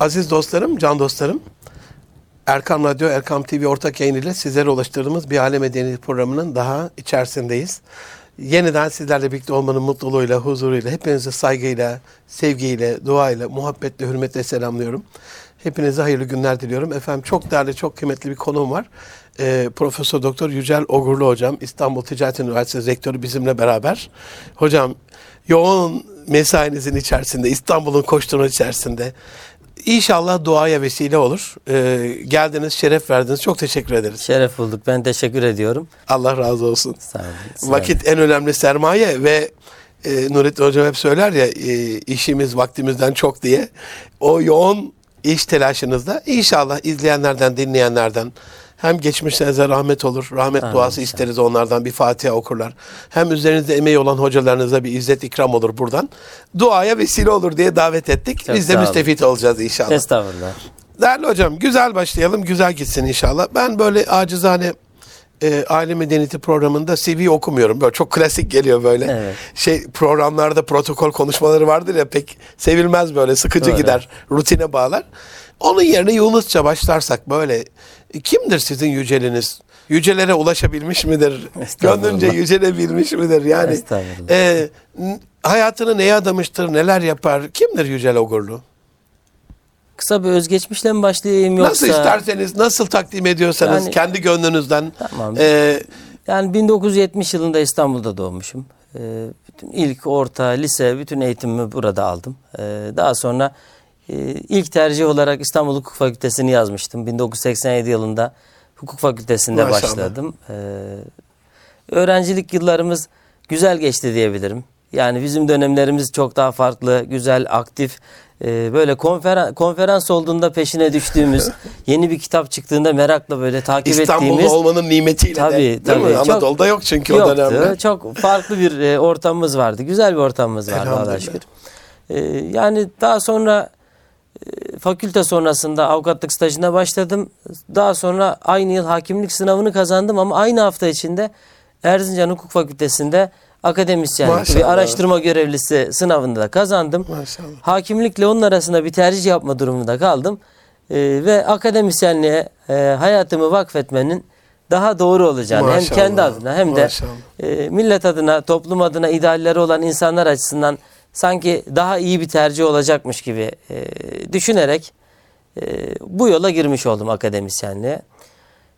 Aziz dostlarım, can dostlarım, Erkam Radyo, Erkam TV ortak yayın ile sizlere ulaştırdığımız bir Alem Medeniyet programının daha içerisindeyiz. Yeniden sizlerle birlikte olmanın mutluluğuyla, huzuruyla, hepinizi saygıyla, sevgiyle, duayla, muhabbetle, hürmetle selamlıyorum. Hepinize hayırlı günler diliyorum. Efendim çok değerli, çok kıymetli bir konuğum var. Ee, Profesör Doktor Yücel Ogurlu Hocam, İstanbul Ticaret Üniversitesi Rektörü bizimle beraber. Hocam yoğun mesainizin içerisinde, İstanbul'un koşturma içerisinde İnşallah duaya vesile olur. Ee, geldiniz, şeref verdiniz. Çok teşekkür ederiz. Şeref bulduk. Ben teşekkür ediyorum. Allah razı olsun. Sağ olun. sağ olun. Vakit en önemli sermaye ve e, Nurettin Hocam hep söyler ya e, işimiz vaktimizden çok diye. O yoğun iş telaşınızda inşallah izleyenlerden, dinleyenlerden hem geçmişlerinize rahmet olur, rahmet Amin duası isteriz onlardan bir Fatiha okurlar. Hem üzerinizde emeği olan hocalarınıza bir izzet ikram olur buradan. Duaya vesile olur diye davet ettik. Çok Biz de müstefit olacağız inşallah. Estağfurullah. Değerli hocam güzel başlayalım, güzel gitsin inşallah. Ben böyle acizane e, aile medeniyeti programında CV okumuyorum. Böyle çok klasik geliyor böyle. Evet. Şey programlarda protokol konuşmaları vardır ya pek sevilmez böyle sıkıcı Doğru. gider, rutine bağlar. Onun yerine Yunusça başlarsak böyle kimdir sizin yüceliniz? Yücelere ulaşabilmiş midir? Gönlünce yücelebilmiş midir? Yani e, hayatını neye adamıştır, neler yapar? Kimdir Yücel Ogurlu? Kısa bir özgeçmişle mi başlayayım yoksa? Nasıl isterseniz, nasıl takdim ediyorsanız Yani- kendi gönlünüzden. Tamam. Ee, Yani 1970 yılında İstanbul'da doğmuşum. Ee, bütün ilk, orta, lise, bütün eğitimimi burada aldım. Ee, daha sonra e, ilk tercih olarak İstanbul Hukuk Fakültesini yazmıştım. 1987 yılında hukuk fakültesinde Maşallah. başladım. Ee, öğrencilik yıllarımız güzel geçti diyebilirim. Yani bizim dönemlerimiz çok daha farklı, güzel, aktif. Ee, böyle konferans, konferans olduğunda peşine düştüğümüz, yeni bir kitap çıktığında merakla böyle takip İstanbul'da ettiğimiz olmanın nimetiyle de. Tabii, Değil tabii. mi? Çok- Anadolu'da yok çünkü o Yoktu. dönemde. Çok farklı bir e, ortamımız vardı. Güzel bir ortamımız vardı Allah'a şükür. E, yani daha sonra e, fakülte sonrasında avukatlık stajına başladım. Daha sonra aynı yıl hakimlik sınavını kazandım ama aynı hafta içinde Erzincan Hukuk Fakültesi'nde akademisyenlik Maşallah. ve araştırma görevlisi sınavında da kazandım. Maşallah. Hakimlikle onun arasında bir tercih yapma durumunda kaldım. E, ve akademisyenliğe e, hayatımı vakfetmenin daha doğru olacağını hem Maşallah. kendi adına hem de e, millet adına, toplum adına idealleri olan insanlar açısından sanki daha iyi bir tercih olacakmış gibi e, düşünerek e, bu yola girmiş oldum akademisyenliğe.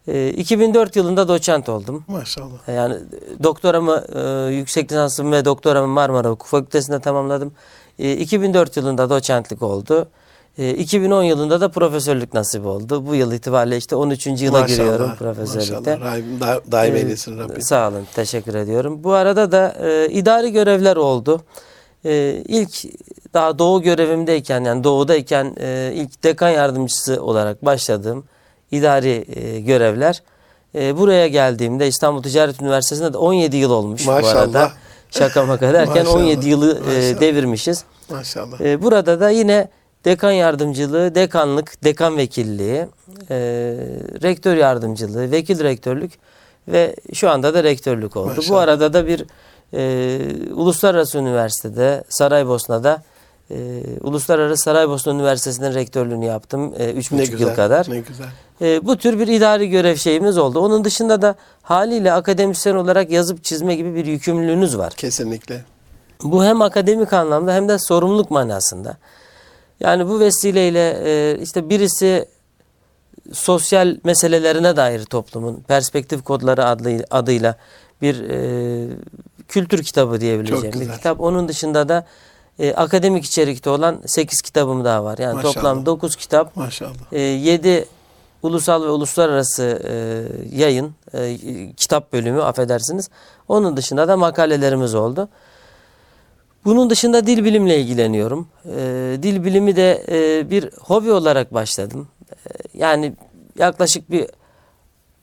E, 2004 yılında doçent oldum. Maşallah. Yani doktoramı, e, yüksek lisansımı ve doktoramı Marmara Hukuk Fakültesi'nde tamamladım. E, 2004 yılında doçentlik oldu. E, 2010 yılında da profesörlük nasip oldu. Bu yıl itibariyle işte 13. yıla Maşallah. giriyorum profesörlükte. Maşallah. Daim, da, daim Ee, eylesin Rabbim. Sağ olun, teşekkür ediyorum. Bu arada da e, idari görevler oldu. E, ilk daha doğu görevimdeyken yani doğudayken e, ilk dekan yardımcısı olarak başladığım idari e, görevler. E, buraya geldiğimde İstanbul Ticaret Üniversitesi'nde de 17 yıl olmuş bu Maşallah. arada. Şaka maka derken Maşallah. 17 yılı e, Maşallah. devirmişiz. Maşallah. E, burada da yine dekan yardımcılığı, dekanlık, dekan vekilliği, e, rektör yardımcılığı, vekil rektörlük ve şu anda da rektörlük oldu. Bu Maşallah. arada da bir e, uluslararası üniversitede, Saraybosna'da e, Uluslararası Saraybosna Üniversitesi'nin rektörlüğünü yaptım. E, üç buçuk güzel. yıl kadar. Ne güzel. E, bu tür bir idari görev şeyimiz oldu. Onun dışında da haliyle akademisyen olarak yazıp çizme gibi bir yükümlülüğünüz var. Kesinlikle. Bu hem akademik anlamda hem de sorumluluk manasında. Yani bu vesileyle e, işte birisi sosyal meselelerine dair toplumun perspektif kodları adlı, adıyla bir e, kültür kitabı diyebileceğim bir kitap. Onun dışında da e, akademik içerikte olan 8 kitabım daha var. Yani Maşallah. toplam 9 kitap, Maşallah. e, 7 ulusal ve uluslararası e, yayın, e, kitap bölümü affedersiniz. Onun dışında da makalelerimiz oldu. Bunun dışında dil bilimle ilgileniyorum. E, dil bilimi de e, bir hobi olarak başladım. E, yani yaklaşık bir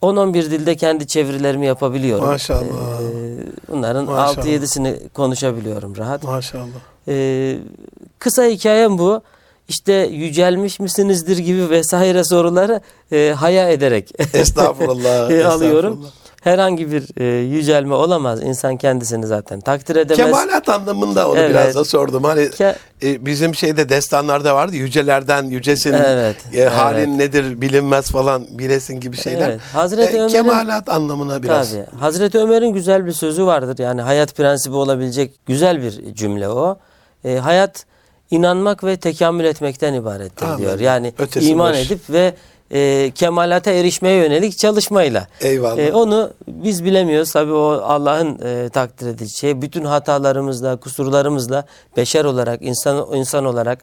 10-11 dilde kendi çevirilerimi yapabiliyorum. Maşallah. E, bunların Maşallah. 6-7'sini konuşabiliyorum rahat. Maşallah. Ee, kısa hikayem bu. İşte yücelmiş misinizdir gibi vesaire soruları e, haya ederek Estağfurullah. e, alıyorum. estağfurullah. herhangi bir e, yücelme olamaz. İnsan kendisini zaten takdir edemez. Kemalat anlamında onu Evet. biraz da sordum. Hani Ke- e, bizim şeyde destanlarda vardı yücelerden yücesin Evet, e, halin evet. nedir bilinmez falan bilesin gibi şeyler. Evet, Hazreti Ömer'in- Kemalat anlamına biraz. Tabii. Hazreti Ömer'in güzel bir sözü vardır. Yani hayat prensibi olabilecek güzel bir cümle o. E, hayat inanmak ve tekamül etmekten ibarettir Amin. diyor. Yani Ötesi iman boş. edip ve e, kemalata erişmeye yönelik çalışmayla. Eyvallah. E, onu biz bilemiyoruz. Tabii o Allah'ın e, takdir edeceği şey. Bütün hatalarımızla, kusurlarımızla beşer olarak, insan insan olarak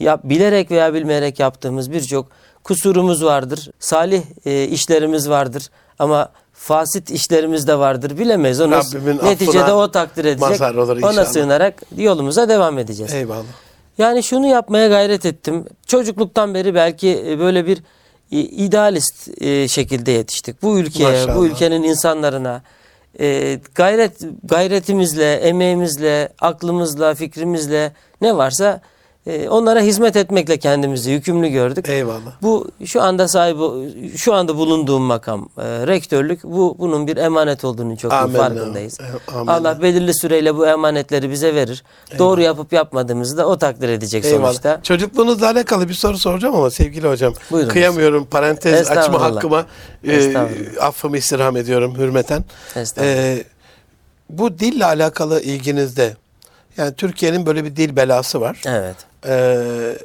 ya bilerek veya bilmeyerek yaptığımız birçok kusurumuz vardır. Salih e, işlerimiz vardır ama fasit işlerimiz de vardır. Bilemeyiz. Onu neticede o takdir edecek. Ona sığınarak yolumuza devam edeceğiz. Eyvallah. Yani şunu yapmaya gayret ettim. Çocukluktan beri belki e, böyle bir e, idealist e, şekilde yetiştik. Bu ülkeye, Maşallah. bu ülkenin insanlarına gayret gayretimizle, emeğimizle, aklımızla, fikrimizle ne varsa e, onlara hizmet etmekle kendimizi yükümlü gördük. Eyvallah. Bu şu anda sahibi şu anda bulunduğum makam e, rektörlük bu bunun bir emanet olduğunu çok Amenna. farkındayız. E, amenna. Allah belirli süreyle bu emanetleri bize verir. Doğru yapıp yapmadığımızı da o takdir edecek Eyvallah. sonuçta. Çocukluğunuzla alakalı bir soru soracağım ama sevgili hocam. Buyurunuz. Kıyamıyorum parantez açma hakkıma e, affımı istirham ediyorum hürmeten. Estağfurullah. E, bu dille alakalı ilginizde yani Türkiye'nin böyle bir dil belası var. Evet. Ee,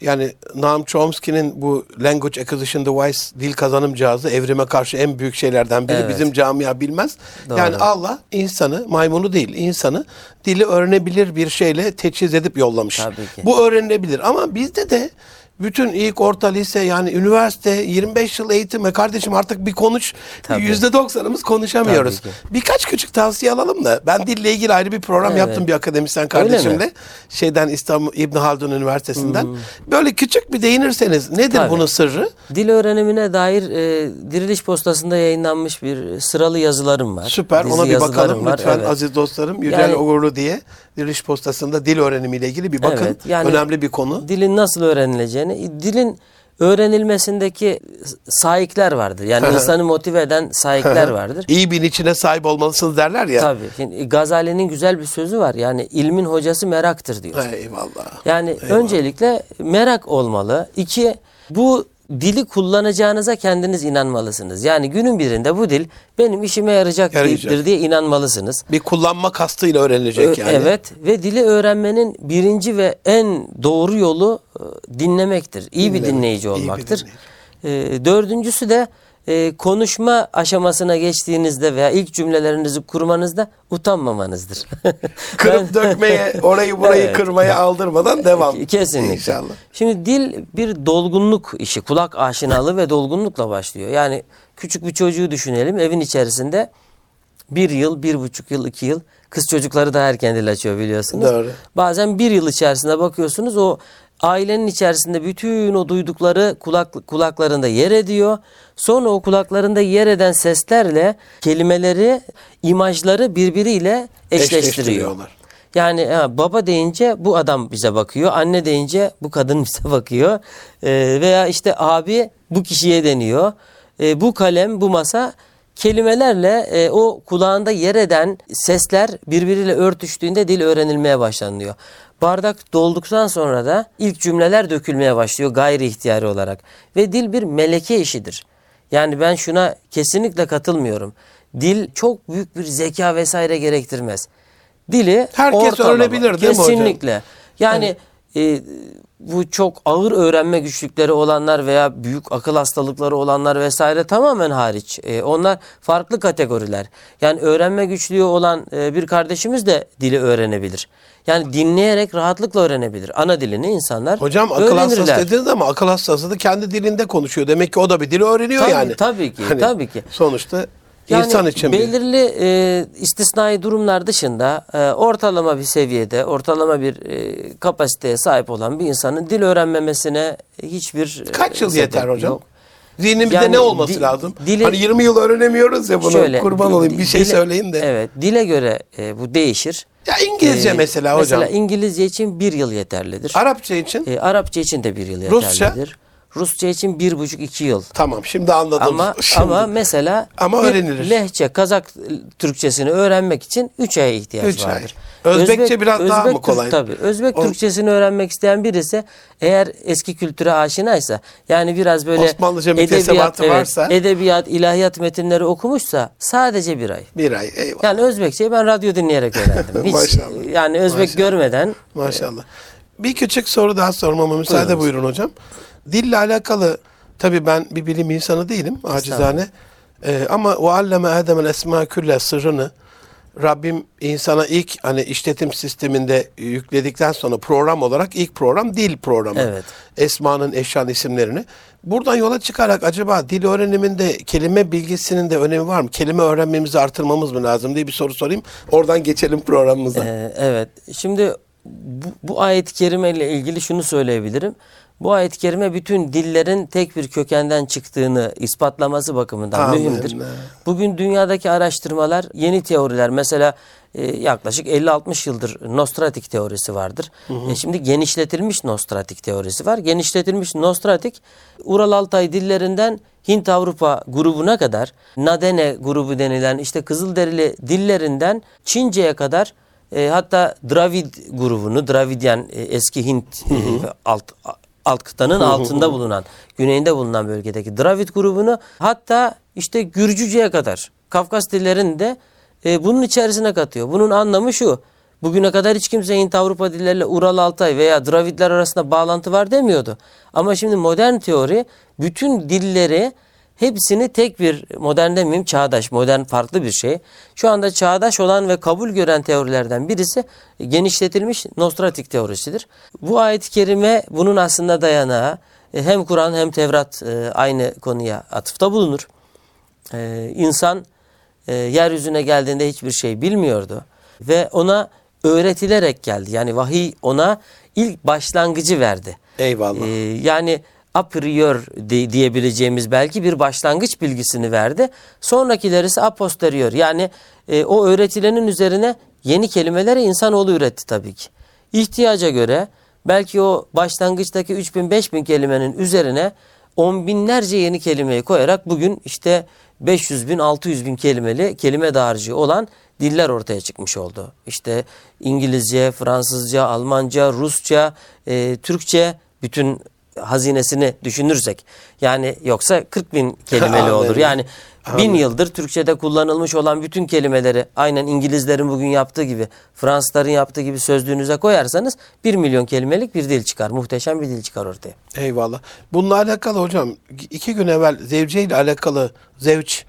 yani Noam Chomsky'nin bu Language Acquisition Device dil kazanım cihazı evrime karşı en büyük şeylerden biri. Evet. Bizim camia bilmez. Doğru. Yani Allah insanı, maymunu değil, insanı dili öğrenebilir bir şeyle teçhiz edip yollamış. Tabii ki. Bu öğrenilebilir ama bizde de bütün ilk orta lise yani üniversite 25 yıl eğitim ve kardeşim artık bir konuş yüzde doksanımız konuşamıyoruz. Birkaç küçük tavsiye alalım da ben dille ilgili ayrı bir program Evet. yaptım bir akademisyen kardeşimle şeyden İstanbul İbn Haldun Üniversitesi'nden. Böyle küçük bir değinirseniz nedir Hmm. Tabii. bunun sırrı? Dil öğrenimine dair e, Diriliş Postası'nda yayınlanmış bir sıralı yazılarım var. Süper. Dizi Ona bir bakalım var, lütfen evet. aziz dostlarım. Yücel Yani- Uğurlu diye Diriliş Postası'nda dil öğrenimiyle ilgili bir bakın. Evet, yani- Önemli bir konu. Dilin nasıl öğrenileceğini, dilin öğrenilmesindeki sahipler vardır. Yani insanı motive eden sahipler vardır. İyi bir içine sahip olmalısınız derler ya. Tabii. Şimdi Gazali'nin güzel bir sözü var. Yani ilmin hocası meraktır diyor. Eyvallah. Yani öncelikle merak olmalı. İki, bu dili kullanacağınıza kendiniz inanmalısınız. Yani günün birinde bu dil benim işime yarayacak Yarayacak. dildir diye inanmalısınız. Bir kullanma kastıyla öğrenilecek yani. Evet ve dili öğrenmenin birinci ve en doğru yolu e, dinlemektir. İyi bir Dinlemek, dinleyici iyi bir olmaktır. E, dördüncüsü de e, konuşma aşamasına geçtiğinizde veya ilk cümlelerinizi kurmanızda utanmamanızdır. Kırıp dökmeye, orayı burayı Evet. kırmaya aldırmadan devam. Kesinlikle. İnşallah. Şimdi dil bir dolgunluk işi. Kulak aşinalığı ve dolgunlukla başlıyor. Yani küçük bir çocuğu düşünelim. Evin içerisinde bir yıl, bir buçuk yıl, iki yıl. Kız çocukları da erken dil açıyor biliyorsunuz. Doğru. Bazen bir yıl içerisinde bakıyorsunuz o ailenin içerisinde bütün o duydukları kulak, kulaklarında yer ediyor. Sonra o kulaklarında yer eden seslerle kelimeleri, imajları birbiriyle eşleştiriyor. Yani ha, baba deyince bu adam bize bakıyor, anne deyince bu kadın bize bakıyor Ee, veya işte abi bu kişiye deniyor. Ee, bu kalem, bu masa kelimelerle e, o kulağında yer eden sesler birbiriyle örtüştüğünde dil öğrenilmeye başlanıyor. Bardak dolduktan sonra da ilk cümleler dökülmeye başlıyor gayri ihtiyari olarak ve dil bir meleke işidir. Yani ben şuna kesinlikle katılmıyorum. Dil çok büyük bir zeka vesaire gerektirmez. Dili Herkes ortalama. öğrenebilir değil mi hocam? Kesinlikle. Yani e, bu çok ağır öğrenme güçlükleri olanlar veya büyük akıl hastalıkları olanlar vesaire tamamen hariç. E, onlar farklı kategoriler. Yani öğrenme güçlüğü olan e, bir kardeşimiz de dili öğrenebilir. Yani dinleyerek rahatlıkla öğrenebilir. Ana dilini insanlar Hocam akıl hastası dediniz ama akıl hastası da kendi dilinde konuşuyor. Demek ki o da bir dil öğreniyor Tabii, yani. tabii ki, Hani tabii ki. Sonuçta Yani insan için bir. belirli e, istisnai durumlar dışında e, ortalama bir seviyede, ortalama bir e, kapasiteye sahip olan bir insanın dil öğrenmemesine hiçbir e, Kaç yıl yeter hocam? yok. Zihnimizde Yani ne olması di- lazım? dili- hani 20 yıl öğrenemiyoruz ya bunu. Şöyle, Kurban di- olayım bir şey dile- söyleyin de. Evet, dile göre e, bu değişir. Ya İngilizce E, mesela hocam. Mesela İngilizce için bir yıl yeterlidir. Arapça için E, Arapça için de bir yıl yeterlidir. Rusça? Rusça için bir buçuk iki yıl. Tamam şimdi anladım. Ama Şimdi. ama mesela Ama öğrenilir. Lehçe, Kazak Türkçesini öğrenmek için 3 aya ihtiyaç Üç ay. vardır. Özbekçe biraz daha mı Türk- kolay? Tabii. Özbek O- Türkçesini öğrenmek isteyen birisi eğer eski kültüre aşinaysa yani biraz böyle Osmanlıca müktesebatı varsa- edebiyat, ilahiyat metinleri okumuşsa sadece bir ay. Bir ay eyvallah. Yani Özbekçeyi ben radyo dinleyerek öğrendim. Hiç, Maşallah. Yani Özbek Maşallah. görmeden Maşallah. Bir küçük soru daha sormama müsaade Buyurunuz. buyurun hocam. Dille alakalı tabii ben bir bilim insanı değilim acizane. Ee, ama o alleme Adem'el esma külle sırrını Rabbim insana ilk hani işletim sisteminde yükledikten sonra program olarak ilk program dil programı. Evet. Esmanın eşyan isimlerini. Buradan yola çıkarak acaba dil öğreniminde kelime bilgisinin de önemi var mı? Kelime öğrenmemizi artırmamız mı lazım diye bir soru sorayım. Oradan geçelim programımıza. Ee, evet. Şimdi bu, bu ayet-i kerime ile ilgili şunu söyleyebilirim. Bu ayet-i kerime bütün dillerin tek bir kökenden çıktığını ispatlaması bakımından Amin. mühimdir. Bugün dünyadaki araştırmalar, yeni teoriler mesela e, yaklaşık 50-60 yıldır nostratik teorisi vardır. E, şimdi genişletilmiş nostratik teorisi var. Genişletilmiş nostratik Ural Altay dillerinden Hint Avrupa grubuna kadar Nadene grubu denilen işte Kızılderili dillerinden Çince'ye kadar e, hatta Dravid grubunu, Dravidyan e, eski Hint e, alt alt kıtanın altında bulunan, güneyinde bulunan bölgedeki Dravid grubunu hatta işte Gürcüce'ye kadar Kafkas dillerini de e, bunun içerisine katıyor. Bunun anlamı şu. Bugüne kadar hiç kimse Hint Avrupa dilleriyle Ural Altay veya Dravidler arasında bağlantı var demiyordu. Ama şimdi modern teori bütün dilleri Hepsini tek bir modern demeyeyim çağdaş, modern farklı bir şey. Şu anda çağdaş olan ve kabul gören teorilerden birisi genişletilmiş nostratik teorisidir. Bu ayet-i kerime bunun aslında dayanağı e, hem Kur'an hem Tevrat e, aynı konuya atıfta bulunur. E, İnsan yeryüzüne geldiğinde hiçbir şey bilmiyordu ve ona öğretilerek geldi. Yani vahiy ona ilk başlangıcı verdi. Eyvallah. Yani a prior diyebileceğimiz belki bir başlangıç bilgisini verdi. Sonrakileri ise a posterior. Yani e, o öğretilenin üzerine yeni kelimeleri insanoğlu üretti tabii ki. İhtiyaca göre belki o başlangıçtaki 3000 5000 kelimenin üzerine on binlerce yeni kelimeyi koyarak bugün işte 500 bin 600 bin kelimeli kelime dağarcığı olan diller ortaya çıkmış oldu. İşte İngilizce, Fransızca, Almanca, Rusça, e, Türkçe bütün hazinesini düşünürsek yani yoksa 40 bin kelimeli olur. Yani bin Amin. yıldır Türkçe'de kullanılmış olan bütün kelimeleri aynen İngilizlerin bugün yaptığı gibi Fransızların yaptığı gibi sözlüğünüze koyarsanız 1 milyon kelimelik bir dil çıkar. Muhteşem bir dil çıkar ortaya. Eyvallah. Bununla alakalı hocam iki gün evvel zevce ile alakalı zevç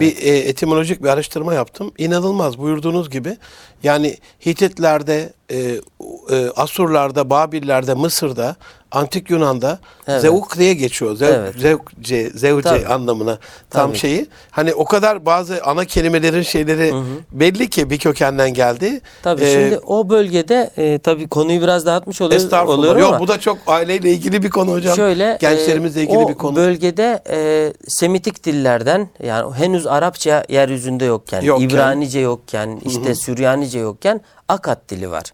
bir e, etimolojik bir araştırma yaptım. İnanılmaz buyurduğunuz gibi yani Hititlerde, e, e, Asurlarda, Babillerde, Mısır'da, Antik Yunan'da Evet. zevk diye geçiyor. Zev, Evet. Zevkce, zevce Tabii. anlamına tam Tabii. şeyi. Hani o kadar bazı ana kelimelerin şeyleri belli ki bir kökenden geldi. Tabii Ee, şimdi o bölgede e, tabii konuyu biraz dağıtmış oluyor, Estağfurullah. oluyorum Yok ama bu da çok aileyle ilgili bir konu hocam. şöyle Gençlerimizle e, ilgili o bir konu. bölgede e, Semitik dillerden yani henüz Arapça yeryüzünde yokken, Yokken. İbranice yokken, işte Süryanice yokken Akat dili var.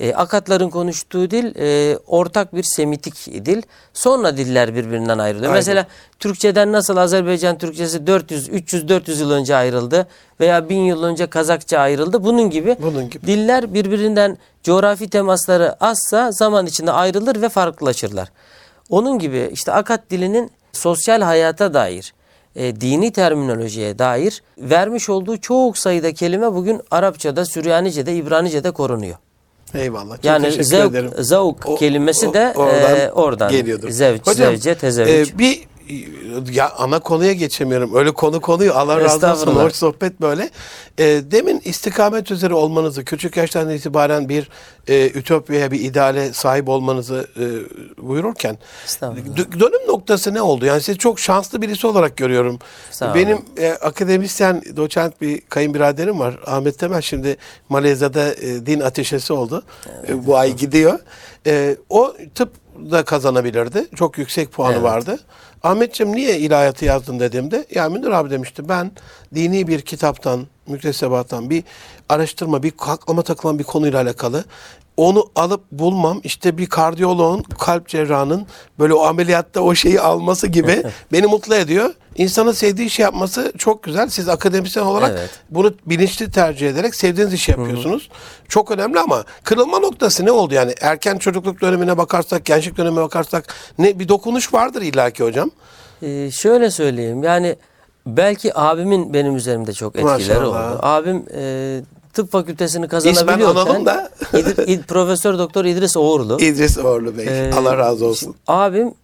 E, Akatların konuştuğu dil e, ortak bir Semitik dil. Sonra diller birbirinden ayrılıyor. Aynen. Mesela Türkçeden nasıl Azerbaycan Türkçesi 400, 300, 400 yıl önce ayrıldı veya 1000 yıl önce Kazakça ayrıldı. Bunun gibi, Bunun gibi. diller birbirinden coğrafi temasları azsa zaman içinde ayrılır ve farklılaşırlar. Onun gibi işte Akat dilinin sosyal hayata dair, e, dini terminolojiye dair vermiş olduğu çok sayıda kelime bugün Arapçada, Süryanice'de, İbranice'de korunuyor. Eyvallah. Çok Yani zevk, ederim. zavuk O- kelimesi o- de oradan e, oradan geliyordur. Zevç, Hocam, zevce, tezevvüç. e, bir ya ana konuya geçemiyorum. Öyle konu konuyu Allah razı olsun. Hoş sohbet böyle. E, demin istikamet üzere olmanızı, küçük yaştan itibaren bir e, ütopyaya, bir ideale sahip olmanızı e, buyururken dönüm noktası ne oldu? Yani sizi çok şanslı birisi olarak görüyorum. Benim e, akademisyen, doçent bir kayınbiraderim var. Ahmet Temel şimdi Malezya'da e, din ateşesi oldu. E, bu ay gidiyor. E, o tıp da kazanabilirdi. Çok yüksek puanı Evet. vardı. Ahmetciğim niye ilahiyatı yazdın dediğimde ya Münir abi demişti ben dini bir kitaptan, müktesebattan bir araştırma, bir aklıma takılan bir konuyla alakalı onu alıp bulmam işte bir kardiyoloğun, kalp cerrahının böyle o ameliyatta o şeyi alması gibi beni mutlu ediyor. İnsanın sevdiği işi yapması çok güzel. Siz akademisyen olarak Evet. bunu bilinçli tercih ederek sevdiğiniz işi yapıyorsunuz. Çok önemli ama kırılma noktası ne oldu yani? Erken çocukluk dönemine bakarsak, gençlik dönemine bakarsak ne bir dokunuş vardır illaki hocam. Ee, şöyle söyleyeyim yani belki abimin benim üzerimde çok etkileri Maşallah. oldu. Abim e, tıp fakültesini İsmen kazanabiliyorken analım da. İd- Profesör Doktor İdris Oğurlu. İdris Uğurlu Bey. Ee, Allah razı olsun. Abim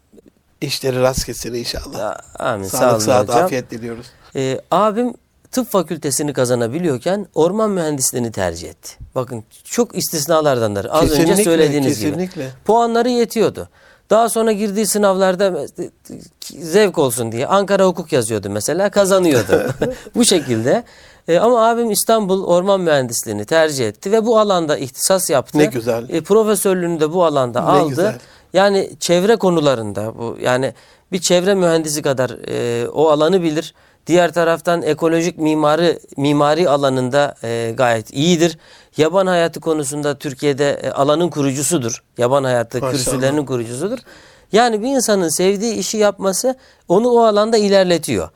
İşleri rast gitsin inşallah. Ya, amin sağ Sağlık, olun sıhhat, hocam. afiyet diliyoruz. Ee, abim tıp fakültesini kazanabiliyorken orman mühendisliğini tercih etti. Bakın çok istisnalardandır. Az önce Kesinlikle, söylediğiniz gibi. kesinlikle. Puanları yetiyordu. Daha sonra girdiği sınavlarda zevk olsun diye Ankara hukuk yazıyordu mesela kazanıyordu. bu şekilde. Ee, ama abim İstanbul Orman Mühendisliğini tercih etti ve bu alanda ihtisas yaptı. Ne güzel. E, profesörlüğünü de bu alanda Ne aldı. güzel. Yani çevre konularında bu yani bir çevre mühendisi kadar e, o alanı bilir. Diğer taraftan ekolojik mimari mimari alanında e, gayet iyidir. Yaban hayatı konusunda Türkiye'de e, alanın kurucusudur. Yaban hayatı Maşallah. kürsülerinin kurucusudur. Yani bir insanın sevdiği işi yapması onu o alanda ilerletiyor.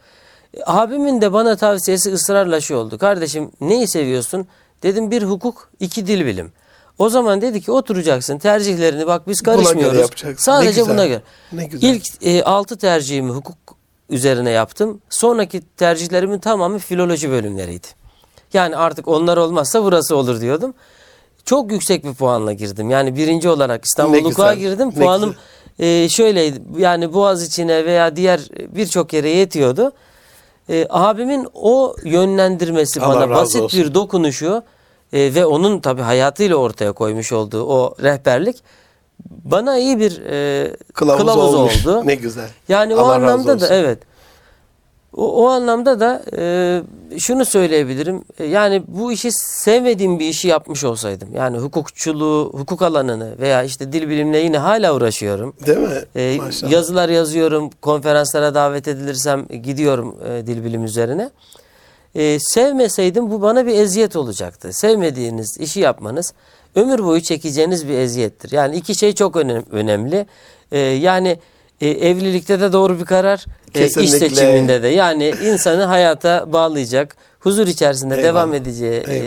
Abimin de bana tavsiyesi ısrarla şu oldu. Kardeşim neyi seviyorsun? Dedim bir hukuk, iki dil bilim. O zaman dedi ki oturacaksın tercihlerini bak biz karışmıyoruz. Sadece Ne güzel, buna göre. ne güzel. İlk e, altı tercihimi hukuk üzerine yaptım. Sonraki tercihlerimin tamamı filoloji bölümleriydi. Yani artık onlar olmazsa burası olur diyordum. Çok yüksek bir puanla girdim. Yani birinci olarak İstanbul Hukuk'a girdim. Puanım e, şöyleydi. Yani Boğaz içine veya diğer birçok yere yetiyordu. E, abimin o yönlendirmesi Allah bana basit olsun. bir dokunuşu e, ve onun tabi hayatıyla ortaya koymuş olduğu o rehberlik bana iyi bir e, Kılavuz, kılavuz, olmuş. oldu. Ne güzel. Yani o Allah razı anlamda da evet. O, o anlamda da e, şunu söyleyebilirim. E, Yani bu işi sevmediğim bir işi yapmış olsaydım. Yani hukukçuluğu, hukuk alanını veya işte dil bilimle yine hala uğraşıyorum. Değil mi? E, Maşallah. yazılar yazıyorum, konferanslara davet edilirsem gidiyorum e, dil bilim üzerine. E, sevmeseydim bu bana bir eziyet olacaktı. Sevmediğiniz işi yapmanız ömür boyu çekeceğiniz bir eziyettir. Yani iki şey çok önem- önemli. E, yani e, evlilikte de doğru bir karar, e, iş seçiminde de. Yani insanı hayata bağlayacak, huzur içerisinde Eyvallah. devam edeceği e,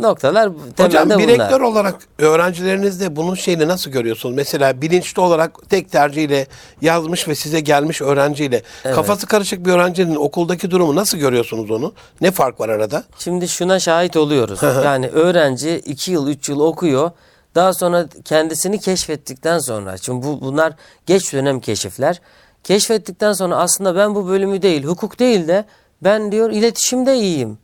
noktalar temelde Hocam bunlar. rektör olarak öğrencilerinizde bunun şeyini nasıl görüyorsunuz? Mesela bilinçli olarak tek tercihiyle yazmış ve size gelmiş öğrenciyle kafası karışık bir öğrencinin okuldaki durumu nasıl görüyorsunuz onu? Ne fark var arada? Şimdi şuna şahit oluyoruz. yani öğrenci 2 yıl 3 yıl okuyor. Daha sonra kendisini keşfettikten sonra çünkü bu, bunlar geç dönem keşifler. Keşfettikten sonra aslında ben bu bölümü değil hukuk değil de ben diyor iletişimde iyiyim.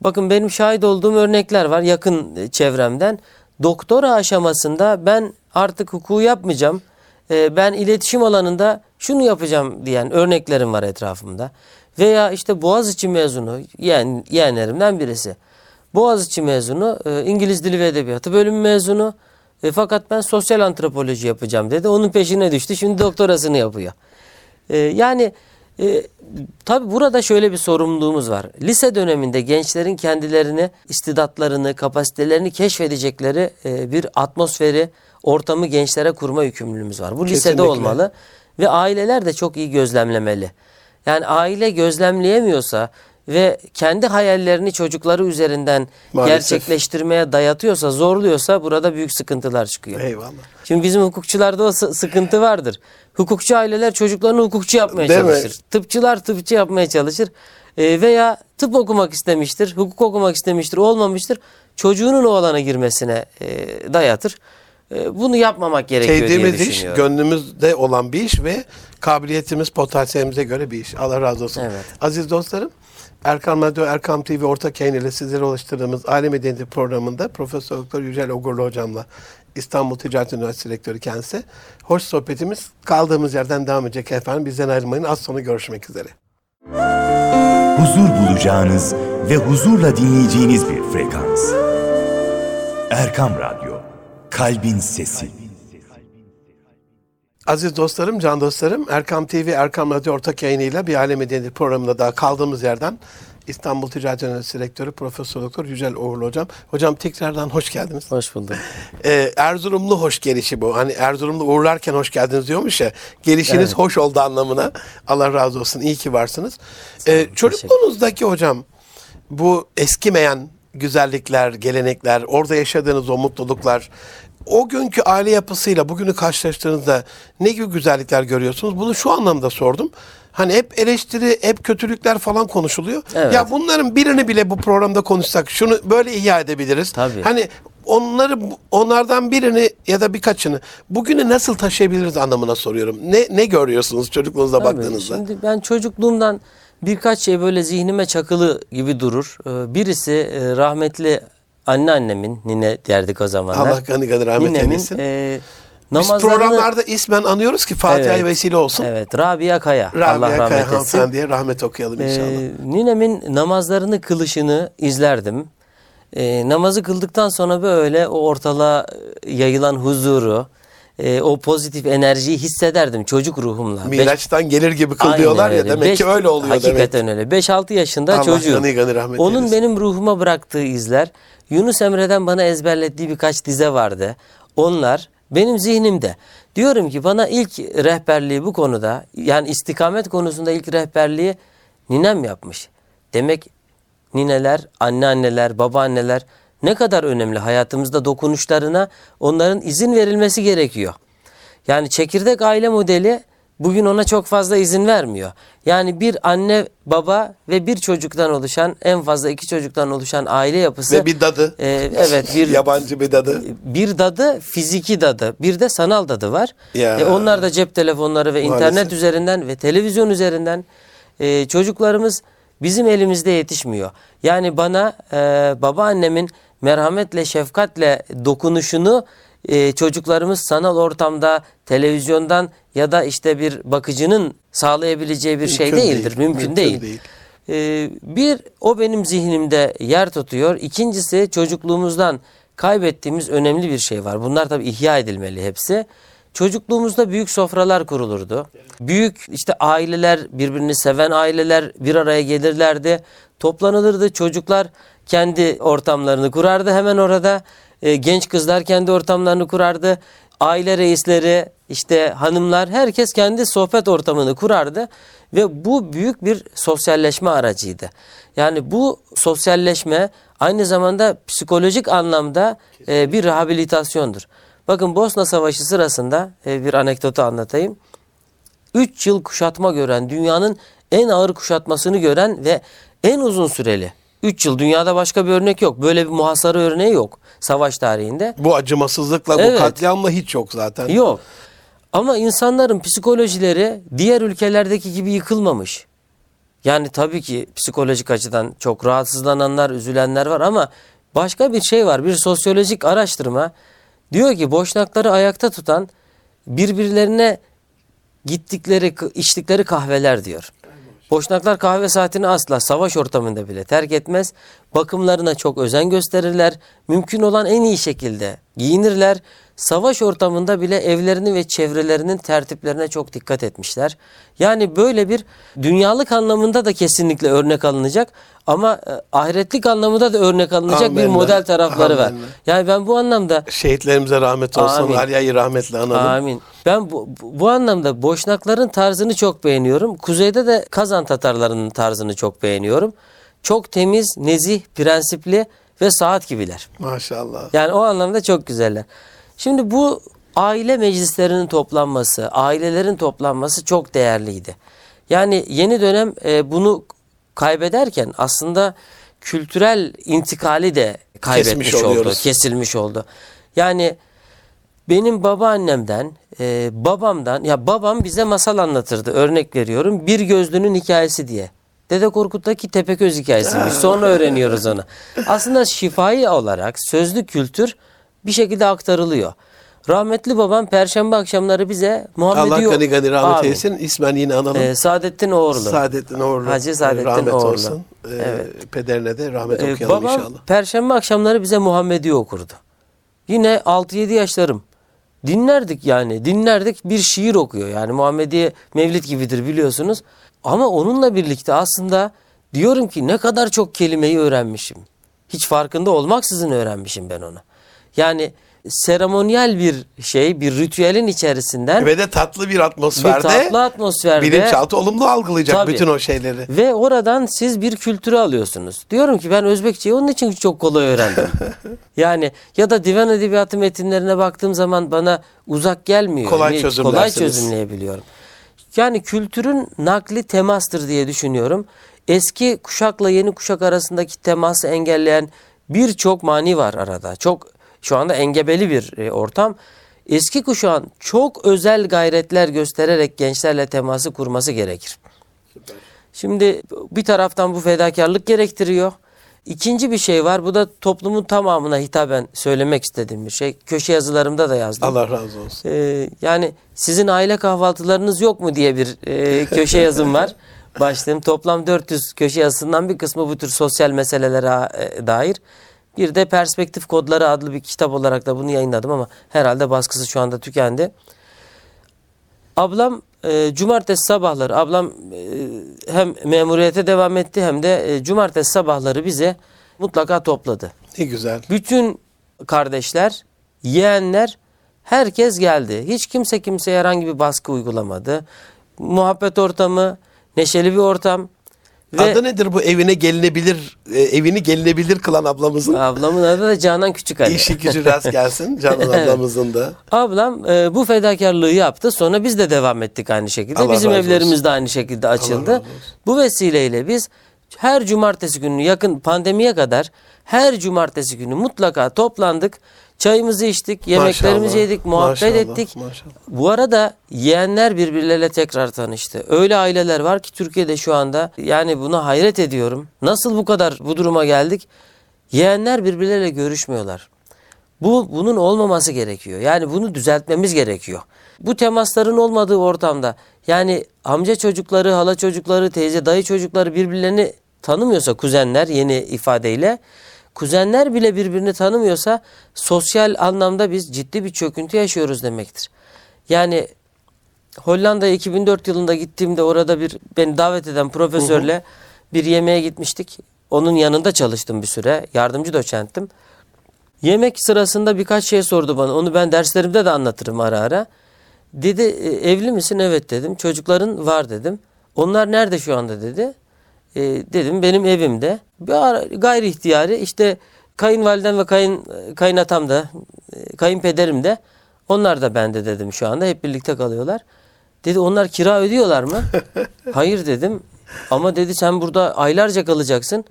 Bakın benim şahit olduğum örnekler var yakın e, çevremden. Doktora aşamasında ben artık hukuku yapmayacağım. e, Ben iletişim alanında şunu yapacağım diyen örneklerim var etrafımda. Veya işte Boğaziçi mezunu yeğen, yeğenlerimden birisi. Boğaziçi mezunu, e, İngiliz Dili ve Edebiyatı bölümü mezunu. E, fakat ben sosyal antropoloji yapacağım dedi. Onun peşine düştü. Şimdi doktorasını yapıyor. E, yani e, tabi burada şöyle bir sorumluluğumuz var. Lise döneminde gençlerin kendilerini, istidatlarını, kapasitelerini keşfedecekleri e, bir atmosferi, ortamı gençlere kurma yükümlülüğümüz var. Bu lisede Kesinlikle. olmalı ve aileler de çok iyi gözlemlemeli. Yani aile gözlemleyemiyorsa ve kendi hayallerini çocukları üzerinden Maalesef. gerçekleştirmeye dayatıyorsa, zorluyorsa burada büyük sıkıntılar çıkıyor. Eyvallah. Şimdi bizim hukukçularda o sı- sıkıntı vardır. Hukukçu aileler çocuklarını hukukçu yapmaya Değil mi? çalışır. Tıpçılar tıpçı yapmaya çalışır. Ee, veya tıp okumak istemiştir, hukuk okumak istemiştir, olmamıştır. Çocuğunun o alana girmesine e, dayatır. E, bunu yapmamak gerekiyor Sevdiğimiz diye iş, gönlümüzde olan bir iş ve kabiliyetimiz, potansiyelimize göre bir iş. Allah razı olsun. Evet. Aziz dostlarım, Erkam Radyo, Erkam TV ortak yayın ile sizlere ulaştırdığımız Aile Medeniyeti programında Profesör Doktor Yücel Ogurlu hocamla İstanbul Ticaret Üniversitesi Rektörü kendisi. Hoş sohbetimiz kaldığımız yerden devam edecek efendim. Bizden ayrılmayın. Az sonra görüşmek üzere. huzur bulacağınız ve huzurla dinleyeceğiniz bir frekans. Erkam Radyo, Kalbin Sesi. Aziz dostlarım, can dostlarım, Erkam TV, Erkam Radyo ortak yayınıyla bir Aile Medeniyeti programında daha kaldığımız yerden İstanbul Ticaret Üniversitesi Rektörü Profesör Doktor Yücel Uğurlu Hocam. Hocam tekrardan hoş geldiniz. Hoş bulduk. Ee, Erzurumlu hoş gelişi bu. Hani Erzurumlu uğurlarken hoş geldiniz diyormuş ya. Gelişiniz Evet. hoş oldu anlamına. Allah razı olsun. İyi ki varsınız. Ee, çocukluğunuzdaki hocam bu eskimeyen güzellikler, gelenekler, orada yaşadığınız o mutluluklar, o günkü aile yapısıyla bugünü karşılaştığınızda ne gibi güzellikler görüyorsunuz? Bunu şu anlamda sordum. Hani hep eleştiri, hep kötülükler falan konuşuluyor. Evet. Ya bunların birini bile bu programda konuşsak şunu böyle ihya edebiliriz. Tabii. Hani onları onlardan birini ya da birkaçını bugüne nasıl taşıyabiliriz anlamına soruyorum. Ne ne görüyorsunuz çocukluğunuza Tabii, baktığınızda? Şimdi ben çocukluğumdan birkaç şey böyle zihnime çakılı gibi durur. Ee, Birisi e, rahmetli anneannemin, nine derdik o zamanlar. Allah kanı kanı rahmet Ninemin, eylesin. e, Biz programlarda ismen anıyoruz ki Fatiha'ya Evet. vesile olsun. Evet, Rabia Kaya. Allah Rabia rahmet Kaya etsin. hanımefendiye rahmet okuyalım inşallah. Ee, ninemin namazlarını kılışını izlerdim. Ee, namazı kıldıktan sonra böyle o ortalığa yayılan huzuru, e, o pozitif enerjiyi hissederdim çocuk ruhumla. Beş- Miraç'tan gelir gibi kıl diyorlar ya öyle. demek Beş- ki öyle oluyor demek. Hakikaten öyle. 5-6 yaşında Allah çocuğum. Onun eylesin. benim ruhuma bıraktığı izler Yunus Emre'den bana ezberlettiği birkaç dize vardı. Onlar benim zihnimde. Diyorum ki bana ilk rehberliği bu konuda yani istikamet konusunda ilk rehberliği ninem yapmış. Demek nineler, anneanneler, babaanneler ne kadar önemli hayatımızda dokunuşlarına onların izin verilmesi gerekiyor. Yani çekirdek aile modeli bugün ona çok fazla izin vermiyor. Yani bir anne, baba ve bir çocuktan oluşan en fazla iki çocuktan oluşan aile yapısı. Ve bir dadı. Ee, evet bir Yabancı bir dadı. bir dadı fiziki dadı bir de sanal dadı var. Ya. E, onlar da cep telefonları ve Maalesef. internet üzerinden ve televizyon üzerinden e, çocuklarımız bizim elimizde yetişmiyor. Yani bana e, babaannemin merhametle şefkatle dokunuşunu e, çocuklarımız sanal ortamda televizyondan ya da işte bir bakıcının sağlayabileceği bir şey Mümkün değildir. değil, Mümkün, mümkün değil. değil. Ee, bir o benim zihnimde yer tutuyor. İkincisi çocukluğumuzdan kaybettiğimiz önemli bir şey var. Bunlar tabii ihya edilmeli hepsi. Çocukluğumuzda büyük sofralar kurulurdu. Büyük işte aileler, birbirini seven aileler bir araya gelirlerdi. Toplanılırdı. Çocuklar kendi ortamlarını kurardı hemen orada. Ee, genç kızlar kendi ortamlarını kurardı. Aile reisleri, işte hanımlar herkes kendi sohbet ortamını kurardı ve bu büyük bir sosyalleşme aracıydı. Yani bu sosyalleşme aynı zamanda psikolojik anlamda e, bir rehabilitasyondur. Bakın Bosna Savaşı sırasında e, bir anekdotu anlatayım. 3 yıl kuşatma gören, dünyanın en ağır kuşatmasını gören ve en uzun süreli 3 yıl dünyada başka bir örnek yok. Böyle bir muhasara örneği yok savaş tarihinde. Bu acımasızlıkla, Evet. bu katliamla hiç yok zaten. Yok. Ama insanların psikolojileri diğer ülkelerdeki gibi yıkılmamış. Yani tabii ki psikolojik açıdan çok rahatsızlananlar, üzülenler var ama başka bir şey var. Bir sosyolojik araştırma diyor ki boşnakları ayakta tutan birbirlerine gittikleri, içtikleri kahveler diyor. Boşnaklar kahve saatini asla savaş ortamında bile terk etmez. Bakımlarına çok özen gösterirler. Mümkün olan en iyi şekilde giyinirler. Savaş ortamında bile evlerini ve çevrelerinin tertiplerine çok dikkat etmişler. Yani böyle bir dünyalık anlamında da kesinlikle örnek alınacak ama e, ahiretlik anlamında da örnek alınacak bir Amenna. model tarafları var. Amenna. Yani ben bu anlamda Şehitlerimize rahmet olsun. Amin. Alya'yı rahmetle analım. Amin. Ben bu, bu bu anlamda Boşnakların tarzını çok beğeniyorum. Kuzeyde de Kazan Tatarlarının tarzını çok beğeniyorum. Çok temiz, nezih, prensipli ve saat gibiler. Maşallah. Yani o anlamda çok güzeller. Şimdi bu aile meclislerinin toplanması, ailelerin toplanması çok değerliydi. Yani yeni dönem e, bunu kaybederken aslında kültürel intikali de kaybetmiş Kesmiş oldu, oluyoruz. kesilmiş oldu. Yani benim babaannemden, e, babamdan, ya babam bize masal anlatırdı. Örnek veriyorum. Bir gözlünün hikayesi diye. Dede Korkut'taki Tepeköz hikayesiymiş. Sonra öğreniyoruz onu. Aslında şifai olarak sözlü kültür bir şekilde aktarılıyor. Rahmetli babam perşembe akşamları bize Muhammedi Allah gani gani rahmet Amin. eylesin. İsmen yine analım. Ee, Saadettin Oğurlu. Saadettin Uğurlu. Hacı Saadettin rahmet Uğurlu. olsun. Ee, Pederine de rahmet Ee, okuyalım babam inşallah. perşembe akşamları bize Muhammedi okurdu. Yine 6-7 yaşlarım. Dinlerdik yani. Dinlerdik bir şiir okuyor. Yani Muhammedi Mevlid gibidir biliyorsunuz. Ama onunla birlikte aslında Diyorum ki ne kadar çok kelimeyi öğrenmişim. Hiç farkında olmaksızın öğrenmişim ben onu. Yani seremoniyel bir şey, bir ritüelin içerisinden Ve de tatlı bir atmosferde. bir tatlı atmosferde Bilinçaltı olumlu algılayacak Tabii. bütün o şeyleri. ve oradan siz bir kültürü alıyorsunuz. Diyorum ki ben Özbekçeyi onun için çok kolay öğrendim. yani ya da divan edebiyatı metinlerine baktığım zaman bana uzak gelmiyor. Kolay çözümlersiniz. Kolay çözümleyebiliyorum. Yani kültürün nakli temastır diye düşünüyorum. Eski kuşakla yeni kuşak arasındaki teması engelleyen birçok mani var arada. Çok şu anda engebeli bir e, ortam. Eski kuşağın çok özel gayretler göstererek gençlerle teması kurması gerekir. Şimdi bir taraftan bu fedakarlık gerektiriyor. İkinci bir şey var. Bu da toplumun tamamına hitaben söylemek istediğim bir şey. Köşe yazılarımda da yazdım. Allah razı olsun. Ee, yani sizin aile kahvaltılarınız yok mu diye bir e, köşe yazım var. Başlığım toplam 400 köşe yazısından bir kısmı bu tür sosyal meselelere e, dair. Bir de Perspektif Kodları adlı bir kitap olarak da bunu yayınladım ama herhalde baskısı şu anda tükendi. Ablam e, cumartesi sabahları ablam e, hem memuriyete devam etti hem de e, cumartesi sabahları bize mutlaka topladı. Ne güzel. Bütün kardeşler, yeğenler herkes geldi. Hiç kimse kimseye herhangi bir baskı uygulamadı. Muhabbet ortamı, neşeli bir ortam. Adı nedir bu evine gelinebilir, e, evini gelinebilir kılan ablamızın? ablamın adı da Canan Küçük Ali. İşi gücü rast gelsin Canan ablamızın da. Ablam e, bu fedakarlığı yaptı. Sonra biz de devam ettik aynı şekilde. Allah Bizim razı evlerimiz olsun. de aynı şekilde açıldı. Bu vesileyle biz her cumartesi günü yakın pandemiye kadar her cumartesi günü mutlaka toplandık. Çayımızı içtik, yemeklerimizi Maşallah, yedik, muhabbet maşallah, ettik. maşallah. Bu arada yeğenler birbirleriyle tekrar tanıştı. Öyle aileler var ki Türkiye'de şu anda yani buna hayret ediyorum. Nasıl bu kadar bu duruma geldik? Yeğenler birbirleriyle görüşmüyorlar. Bu bunun olmaması gerekiyor. Yani bunu düzeltmemiz gerekiyor. Bu temasların olmadığı ortamda yani amca çocukları, hala çocukları, teyze, dayı çocukları birbirlerini tanımıyorsa kuzenler yeni ifadeyle kuzenler bile birbirini tanımıyorsa sosyal anlamda biz ciddi bir çöküntü yaşıyoruz demektir. Yani Hollanda'ya 2004 yılında gittiğimde orada bir beni davet eden profesörle bir yemeğe gitmiştik. Onun yanında çalıştım bir süre. Yardımcı doçenttim. Yemek sırasında birkaç şey sordu bana. Onu ben derslerimde de anlatırım ara ara. Dedi "E, evli misin? Evet dedim. Çocukların var dedim. Onlar nerede şu anda dedi. E, dedim benim evimde. Bir ara, gayri ihtiyari işte kayınvalidem ve kayın kayınatam da e, kayınpederim de onlar da bende dedim şu anda. Hep birlikte kalıyorlar. Dedi onlar kira ödüyorlar mı? Hayır dedim. Ama dedi sen burada aylarca kalacaksın.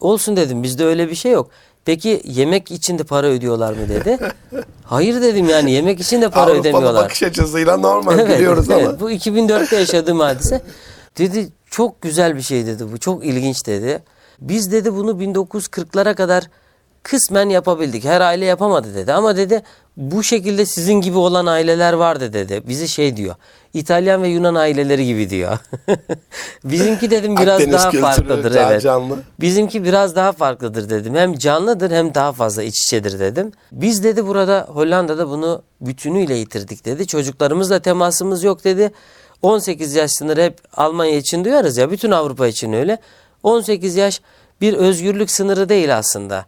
Olsun dedim bizde öyle bir şey yok. Peki yemek için de para ödüyorlar mı dedi. Hayır dedim yani yemek için de para Avrupalı ödemiyorlar. bakış açısıyla normal biliyoruz ama. evet, bu 2004'te yaşadığım hadise. Dedi çok güzel bir şey dedi bu. Çok ilginç dedi. Biz dedi bunu 1940'lara kadar kısmen yapabildik. Her aile yapamadı dedi. Ama dedi bu şekilde sizin gibi olan aileler vardı dedi. Bizi şey diyor. İtalyan ve Yunan aileleri gibi diyor. Bizimki dedim biraz Akdeniz daha farklıdır daha evet. canlı. Bizimki biraz daha farklıdır dedim. Hem canlıdır hem daha fazla iç içedir dedim. Biz dedi burada Hollanda'da bunu bütünüyle yitirdik dedi. Çocuklarımızla temasımız yok dedi. 18 yaş sınırı hep Almanya için duyarız ya. Bütün Avrupa için öyle. 18 yaş bir özgürlük sınırı değil aslında.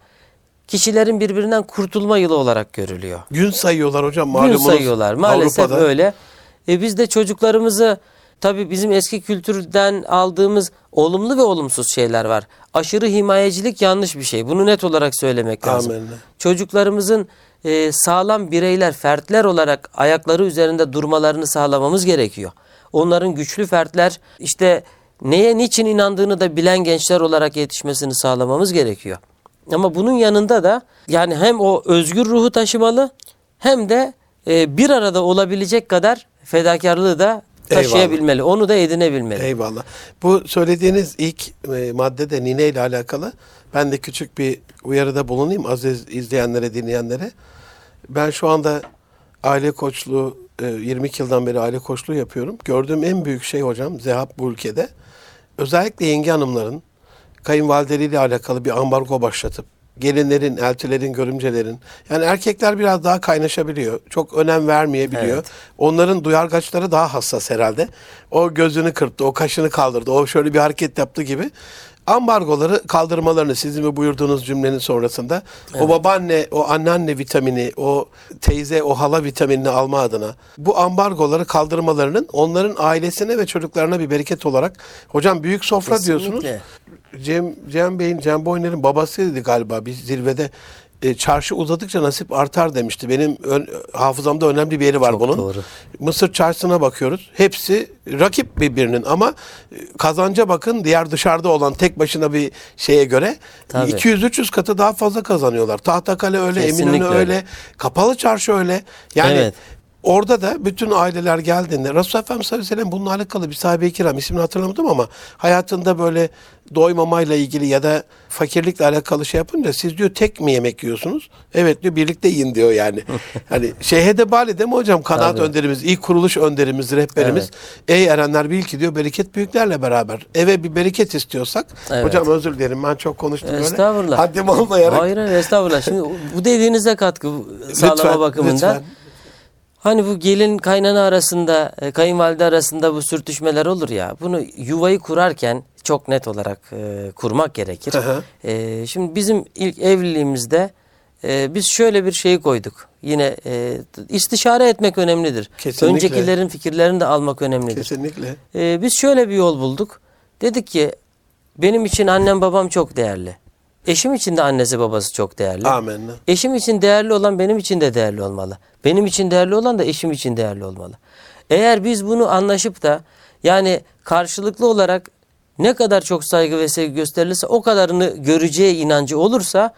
Kişilerin birbirinden kurtulma yılı olarak görülüyor. Gün sayıyorlar hocam Gün malumunuz. sayıyorlar. Maalesef Avrupa'da. öyle. E biz de çocuklarımızı tabii bizim eski kültürden aldığımız olumlu ve olumsuz şeyler var. Aşırı himayecilik yanlış bir şey. Bunu net olarak söylemek lazım. Amenna. Çocuklarımızın e, sağlam bireyler, fertler olarak ayakları üzerinde durmalarını sağlamamız gerekiyor. Onların güçlü fertler işte neye niçin inandığını da bilen gençler olarak yetişmesini sağlamamız gerekiyor. Ama bunun yanında da yani hem o özgür ruhu taşımalı hem de e, bir arada olabilecek kadar fedakarlığı da taşıyabilmeli. Onu da edinebilmeli. Eyvallah. Bu söylediğiniz ilk e, madde de nine ile alakalı. Ben de küçük bir uyarıda bulunayım aziz izleyenlere, dinleyenlere. Ben şu anda aile koçluğu, 22 yıldan beri aile koçluğu yapıyorum. Gördüğüm en büyük şey hocam, zehap bu ülkede. Özellikle yenge hanımların kayınvalideleriyle alakalı bir ambargo başlatıp gelinlerin, eltilerin, görümcelerin yani erkekler biraz daha kaynaşabiliyor. Çok önem vermeyebiliyor. Evet. Onların duyargaçları daha hassas herhalde. O gözünü kırptı, o kaşını kaldırdı, o şöyle bir hareket yaptı gibi. Ambargoları kaldırmalarını sizin bu buyurduğunuz cümlenin sonrasında o babaanne, o anneanne vitamini, o teyze, o hala vitaminini alma adına bu ambargoları kaldırmalarının onların ailesine ve çocuklarına bir bereket olarak hocam büyük sofra diyorsunuz. Kesinlikle. Cem, Cem Bey'in, Cem Boyner'in babasıydı galiba bir zirvede. E, çarşı uzadıkça nasip artar demişti. Benim ön- hafızamda önemli bir yeri var Çok bunun. doğru. Mısır çarşısına bakıyoruz. Hepsi rakip birbirinin ama e, kazanca bakın diğer dışarıda olan tek başına bir şeye göre Tabii. 200-300 katı daha fazla kazanıyorlar. Tahtakale öyle, Kesinlikle Eminönü öyle, öyle. kapalı çarşı öyle. Yani Evet. Orada da bütün aileler geldiğinde Resulullah Efendimiz sallallahu aleyhi ve sellem bununla alakalı bir sahabe-i kiram ismini hatırlamadım ama hayatında böyle doymamayla ilgili ya da fakirlikle alakalı şey yapınca siz diyor tek mi yemek yiyorsunuz? Evet diyor birlikte yiyin diyor yani. hani Şeyhede Bali değil mi hocam? Kanaat Tabii. önderimiz, ilk kuruluş önderimiz, rehberimiz. Ey erenler bil ki diyor bereket büyüklerle beraber. Eve bir bereket istiyorsak. Evet. Hocam özür dilerim ben çok konuştum böyle. Estağfurullah. Haddim olmayarak. Hayır estağfurullah. Şimdi bu dediğinize katkı sağlama Lütfen, bakımından. lütfen. Hani bu gelin kaynana arasında, e, kayınvalide arasında bu sürtüşmeler olur ya. Bunu yuvayı kurarken çok net olarak e, kurmak gerekir. Hı hı. E, şimdi bizim ilk evliliğimizde e, biz şöyle bir şeyi koyduk. Yine e, istişare etmek önemlidir. Kesinlikle. Öncekilerin fikirlerini de almak önemlidir. Kesinlikle. Ee, biz şöyle bir yol bulduk. Dedik ki benim için annem babam çok değerli. Eşim için de annesi babası çok değerli. Amenna. Eşim için değerli olan benim için de değerli olmalı. Benim için değerli olan da eşim için değerli olmalı. Eğer biz bunu anlaşıp da yani karşılıklı olarak ne kadar çok saygı ve sevgi gösterilirse o kadarını göreceği inancı olursa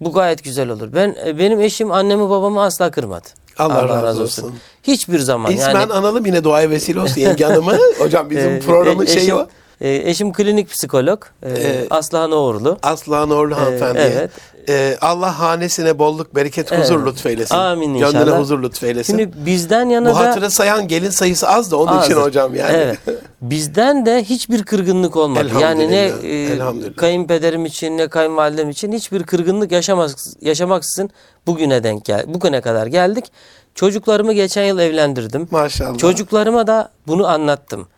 bu gayet güzel olur. Ben e, benim eşim annemi babamı asla kırmadı. Allah razı olsun. Hiçbir zaman İsmen yani analım yine duaya vesile olsun yenge hanımı. Hocam bizim ee, programın e- şeyi o. e, eşim klinik psikolog. E, Ee, Aslıhan Oğurlu. Aslan Orlu hanımefendiye. evet. Ee, Allah hanesine bolluk, bereket, huzur Evet. lütfeylesin. Amin Gönlüne inşallah. huzur lütfeylesin. Şimdi bizden yana Bu da hatırı sayan gelin sayısı az da onun için azdır. hocam yani. Evet. Bizden de hiçbir kırgınlık olmadı. Yani ne e, kayınpederim için ne kayınvalidem için hiçbir kırgınlık yaşamak, yaşamaksızın bugüne denk gel bugüne kadar geldik. Çocuklarımı geçen yıl evlendirdim. Maşallah. Çocuklarıma da bunu anlattım.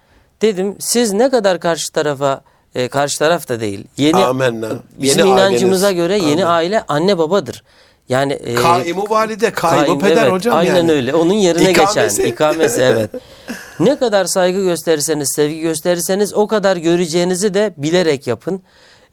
Dedim siz ne kadar karşı tarafa e, karşı taraf da değil. Yeni Amenna. bizim Yeni inancımıza aileniz. göre yeni Amin. aile anne babadır. Yani e, Kaimu valide, kaimu Kaim, peder evet, hocam aynen yani. öyle. Onun yerine İkamesi. geçen ikamesi evet. ne kadar saygı gösterirseniz, sevgi gösterirseniz o kadar göreceğinizi de bilerek yapın.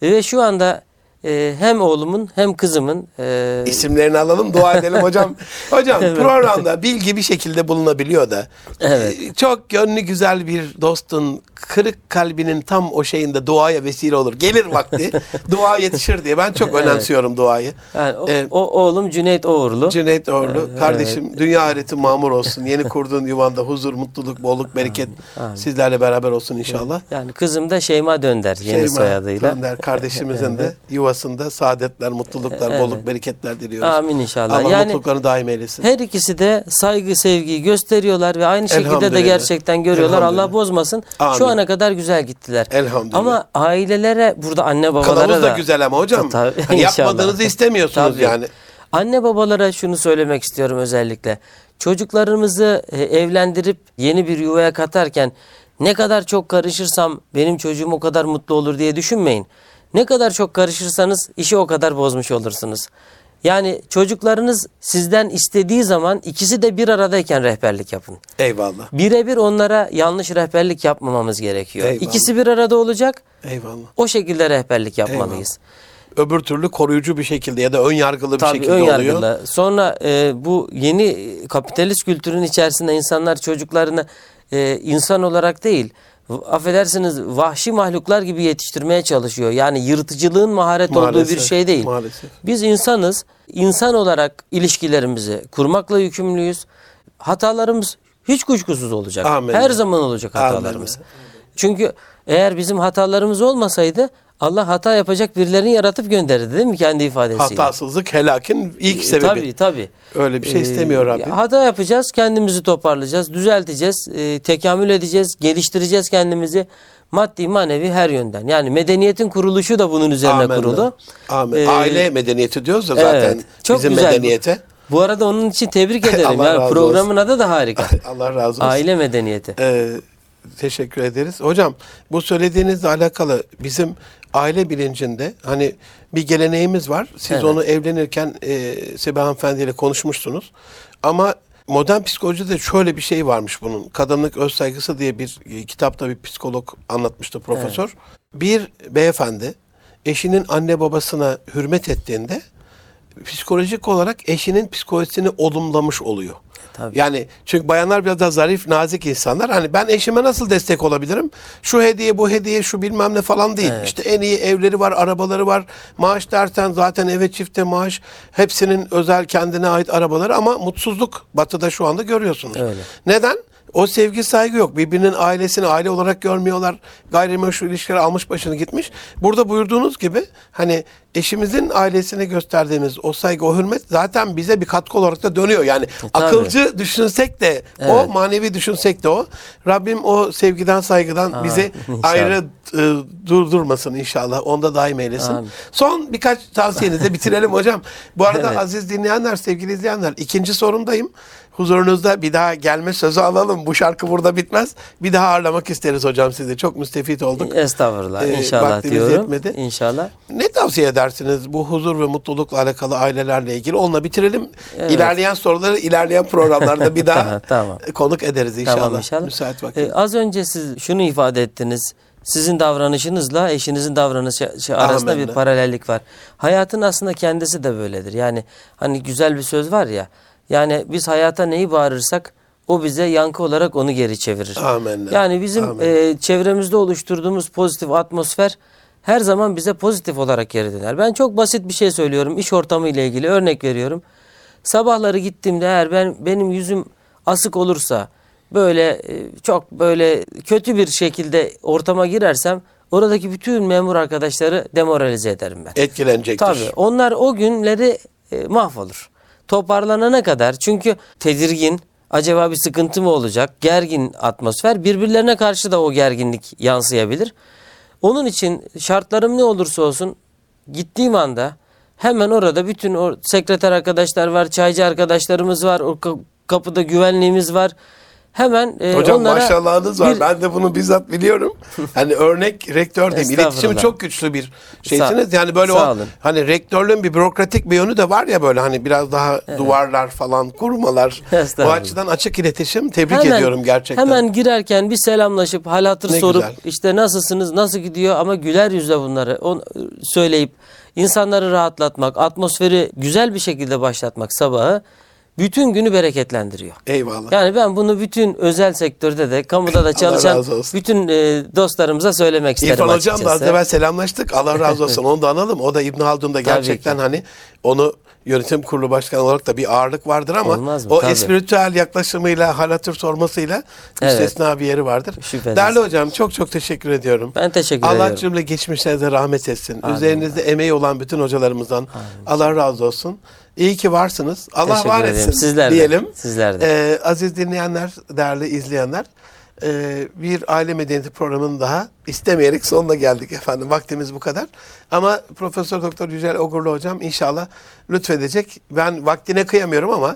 Ve şu anda e, hem oğlumun hem kızımın e, İsimlerini alalım dua edelim hocam. Hocam programda bilgi bir şekilde bulunabiliyor da. Evet. e, Çok gönlü güzel bir dostun kırık kalbinin tam o şeyinde duaya vesile olur. Gelir vakti dua yetişir diye. Ben çok önemsiyorum duayı. yani o, Ee, o oğlum Cüneyt Oğurlu. Cüneyt Orlu kardeşim dünya ahireti mamur olsun. Yeni kurduğun yuvanda huzur, mutluluk, bolluk, bereket sizlerle beraber olsun inşallah. yani kızım da Şeyma Dönder yeni Şeyma soyadıyla. Dönder kardeşimizin de yuvasında saadetler, mutluluklar, Evet. bolluk, bereketler diliyoruz. Amin inşallah. Allah Yani- mutluluklarını daim eylesin. Her ikisi de saygı, sevgiyi gösteriyorlar ve aynı şekilde de gerçekten görüyorlar. Allah bozmasın. Amin. Şu ana kadar güzel gittiler. Elhamdülillah. Ama ailelere burada anne babalara Kılavuz da da güzel ama hocam. Tabii, Hani yapmadığınızı istemiyorsunuz Tabii. yani. Anne babalara şunu söylemek istiyorum özellikle. Çocuklarımızı e, evlendirip yeni bir yuvaya katarken ne kadar çok karışırsam benim çocuğum o kadar mutlu olur diye düşünmeyin. Ne kadar çok karışırsanız işi o kadar bozmuş olursunuz. Yani çocuklarınız sizden istediği zaman ikisi de bir aradayken rehberlik yapın. Eyvallah. Birebir onlara yanlış rehberlik yapmamamız gerekiyor. Eyvallah. İkisi bir arada olacak. Eyvallah. O şekilde rehberlik yapmalıyız. Öbür türlü koruyucu bir şekilde ya da ön yargılı bir Tabii şekilde ön oluyor. yargılı. Sonra e, bu yeni kapitalist kültürün içerisinde insanlar çocuklarını e, insan olarak değil, affedersiniz vahşi mahluklar gibi yetiştirmeye çalışıyor. Yani yırtıcılığın maharet olduğu bir Maalesef, şey değil. maalesef. Biz insanız. İnsan olarak ilişkilerimizi kurmakla yükümlüyüz. Hatalarımız hiç kuşkusuz olacak. Amin. Her zaman olacak hatalarımız. Çünkü eğer bizim hatalarımız olmasaydı Allah hata yapacak birilerini yaratıp gönderirdi değil mi kendi ifadesiyle? Hatasızlık helakin ilk E, sebebi. Tabii tabii. Öyle bir şey istemiyor Rabbim. Hata yapacağız, kendimizi toparlayacağız, düzelteceğiz, e, tekamül edeceğiz, geliştireceğiz kendimizi maddi manevi her yönden. Yani medeniyetin kuruluşu da bunun üzerine Amenna. kurulu. Amin. Ee, Aile medeniyeti diyoruz da zaten evet, çok bizim güzel. medeniyete. Bu arada onun için tebrik ederim. Allah ya. razı Programın adı da harika. Allah razı olsun. Aile medeniyeti. Ee, teşekkür ederiz. Hocam bu söylediğinizle alakalı bizim aile bilincinde hani bir geleneğimiz var. Siz Evet. onu evlenirken e, Sebeha Hanımefendi ile konuşmuştunuz. Ama modern psikolojide şöyle bir şey varmış bunun. Kadınlık öz saygısı diye bir e, kitapta bir psikolog anlatmıştı profesör. Bir beyefendi eşinin anne babasına hürmet ettiğinde psikolojik olarak eşinin psikolojisini olumlamış oluyor. Tabii. Yani çünkü bayanlar biraz daha zarif, nazik insanlar. Hani ben eşime nasıl destek olabilirim? Şu hediye, bu hediye, şu bilmem ne falan değil. İşte en iyi evleri var, arabaları var. Maaş dersen zaten eve çifte maaş. Hepsinin özel kendine ait arabaları ama mutsuzluk batıda şu anda görüyorsunuz. Öyle. Neden? O sevgi saygı yok. Birbirinin ailesini aile olarak görmüyorlar. Gayrimeşru ilişkiler almış başını gitmiş. Burada buyurduğunuz gibi hani eşimizin ailesine gösterdiğimiz o saygı, o hürmet zaten bize bir katkı olarak da dönüyor. Yani akılcı düşünsek de o, Evet. manevi düşünsek de o. Rabbim o sevgiden, saygıdan bizi inşallah. ayrı e, durdurmasın inşallah. Onda daim eylesin. Amin. Son birkaç tavsiyenizle bitirelim hocam. Bu arada Evet. aziz dinleyenler, sevgili izleyenler ikinci sorumdayım. Huzurunuzda bir daha gelme sözü alalım. Bu şarkı burada bitmez. Bir daha ağırlamak isteriz hocam sizi. Çok müstefit olduk. Estağfurullah. Ee, İnşallah diyorum. yetmedi. İnşallah. Ne tavsiye edersiniz bu huzur ve mutlulukla alakalı ailelerle ilgili? Onunla bitirelim. Evet. İlerleyen soruları ilerleyen programlarda bir daha Tamam, tamam. konuk ederiz inşallah. Tamam inşallah. Müsait vakit. Ee, az önce siz şunu ifade ettiniz. Sizin davranışınızla eşinizin davranışı şey arasında Amenna. bir paralellik var. Hayatın aslında kendisi de böyledir. Yani hani güzel bir söz var ya. Yani biz hayata neyi bağırırsak o bize yankı olarak onu geri çevirir. Amenna. Yani bizim Amenna. e, çevremizde oluşturduğumuz pozitif atmosfer her zaman bize pozitif olarak geri döner. Ben çok basit bir şey söylüyorum. İş ortamı ile ilgili örnek veriyorum. Sabahları gittiğimde eğer ben benim yüzüm asık olursa böyle e, çok böyle kötü bir şekilde ortama girersem oradaki bütün memur arkadaşları demoralize ederim ben. Etkilenecektir. Tabii onlar o günleri e, mahvolur. Toparlanana kadar çünkü tedirgin acaba bir sıkıntı mı olacak gergin atmosfer birbirlerine karşı da o gerginlik yansıyabilir. Onun için şartlarım ne olursa olsun gittiğim anda hemen orada bütün o sekreter arkadaşlar var, çaycı arkadaşlarımız var, o ka- kapıda güvenliğimiz var. Hemen e, Hocam onlara maşallahınız var. bir- Ben de bunu bizzat biliyorum. Hani örnek rektör diyeyim. İletişim çok güçlü bir şeysiniz. Yani böyle o olun. hani rektörlüğün bir bürokratik bir yönü de var ya böyle hani biraz daha duvarlar falan o Estağfurullah. açıdan açık iletişim tebrik ediyorum gerçekten. Hemen girerken bir selamlaşıp hal hatır Ne sorup güzel. işte nasılsınız nasıl gidiyor ama güler yüzle bunları on, söyleyip insanları rahatlatmak, atmosferi güzel bir şekilde başlatmak sabahı bütün günü bereketlendiriyor. Eyvallah. Yani ben bunu bütün özel sektörde de kamuda da çalışan bütün e, dostlarımıza söylemek isterim İrfan Hocam da açıkçası. az evvel selamlaştık. Allah razı olsun. Onu da analım. O da İbn Haldun'da gerçekten hani onu yönetim kurulu başkanı olarak da bir ağırlık vardır ama Olmaz mı? o Tabii. espritüel yaklaşımıyla, hal hatır sormasıyla Evet. müstesna bir yeri vardır. Şüphesiz. Değerli hocam çok çok teşekkür ediyorum. Ben teşekkür Allah ediyorum. cümle geçmişlerinize rahmet etsin. Üzerinizde emeği olan bütün hocalarımızdan Allah razı olsun. İyi ki varsınız. Allah Teşekkür var ederim. etsin Sizler de. diyelim. Sizler de. Ee, aziz dinleyenler, değerli izleyenler. ee, bir aile medeniyeti programının daha istemeyerek sonuna geldik efendim. Vaktimiz bu kadar. Ama Profesör Doktor Yücel Ogurlu hocam inşallah lütfedecek. Ben vaktine kıyamıyorum ama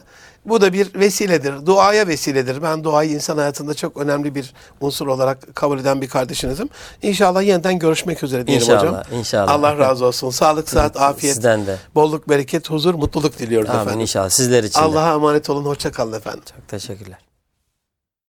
bu da bir vesiledir. Duaya vesiledir. Ben duayı insan hayatında çok önemli bir unsur olarak kabul eden bir kardeşinizim. İnşallah yeniden görüşmek üzere diyelim İnşallah, hocam. inşallah. Allah razı olsun. Sağlık, sıhhat, afiyet, Sizden de. bolluk, bereket, huzur, mutluluk diliyoruz Amin efendim. inşallah sizler için. Allah'a emanet olun. Hoşça kalın efendim. Çok teşekkürler.